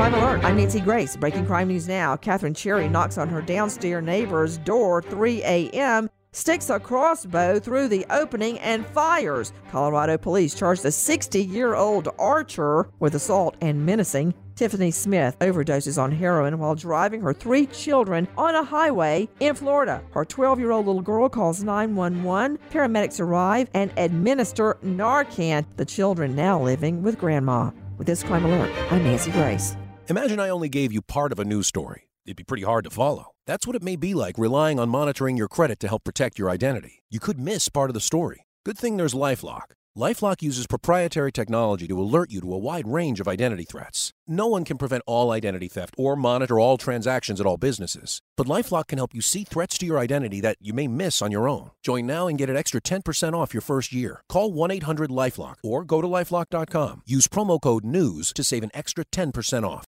Crime Alert. I'm Nancy Grace. Breaking crime news now. Catherine Cherry knocks on her downstairs neighbor's door 3 a.m sticks a crossbow through the opening and fires. Colorado police charged a 60 year old archer with assault and menacing. Tiffany Smith overdoses on heroin while driving her three children on a highway in Florida. Her 12 year old little girl calls 911. Paramedics arrive and administer Narcan. The children now living with grandma. With this crime alert, I'm Nancy Grace. Imagine I only gave you part of a news story. It'd be pretty hard to follow. That's what it may be like relying on monitoring your credit to help protect your identity. You could miss part of the story. Good thing there's Lifelock. Lifelock uses proprietary technology to alert you to a wide range of identity threats. No one can prevent all identity theft or monitor all transactions at all businesses, but Lifelock can help you see threats to your identity that you may miss on your own. Join now and get an extra 10% off your first year. Call 1-800-LifeLock or go to lifelock.com. Use promo code NEWS to save an extra 10% off.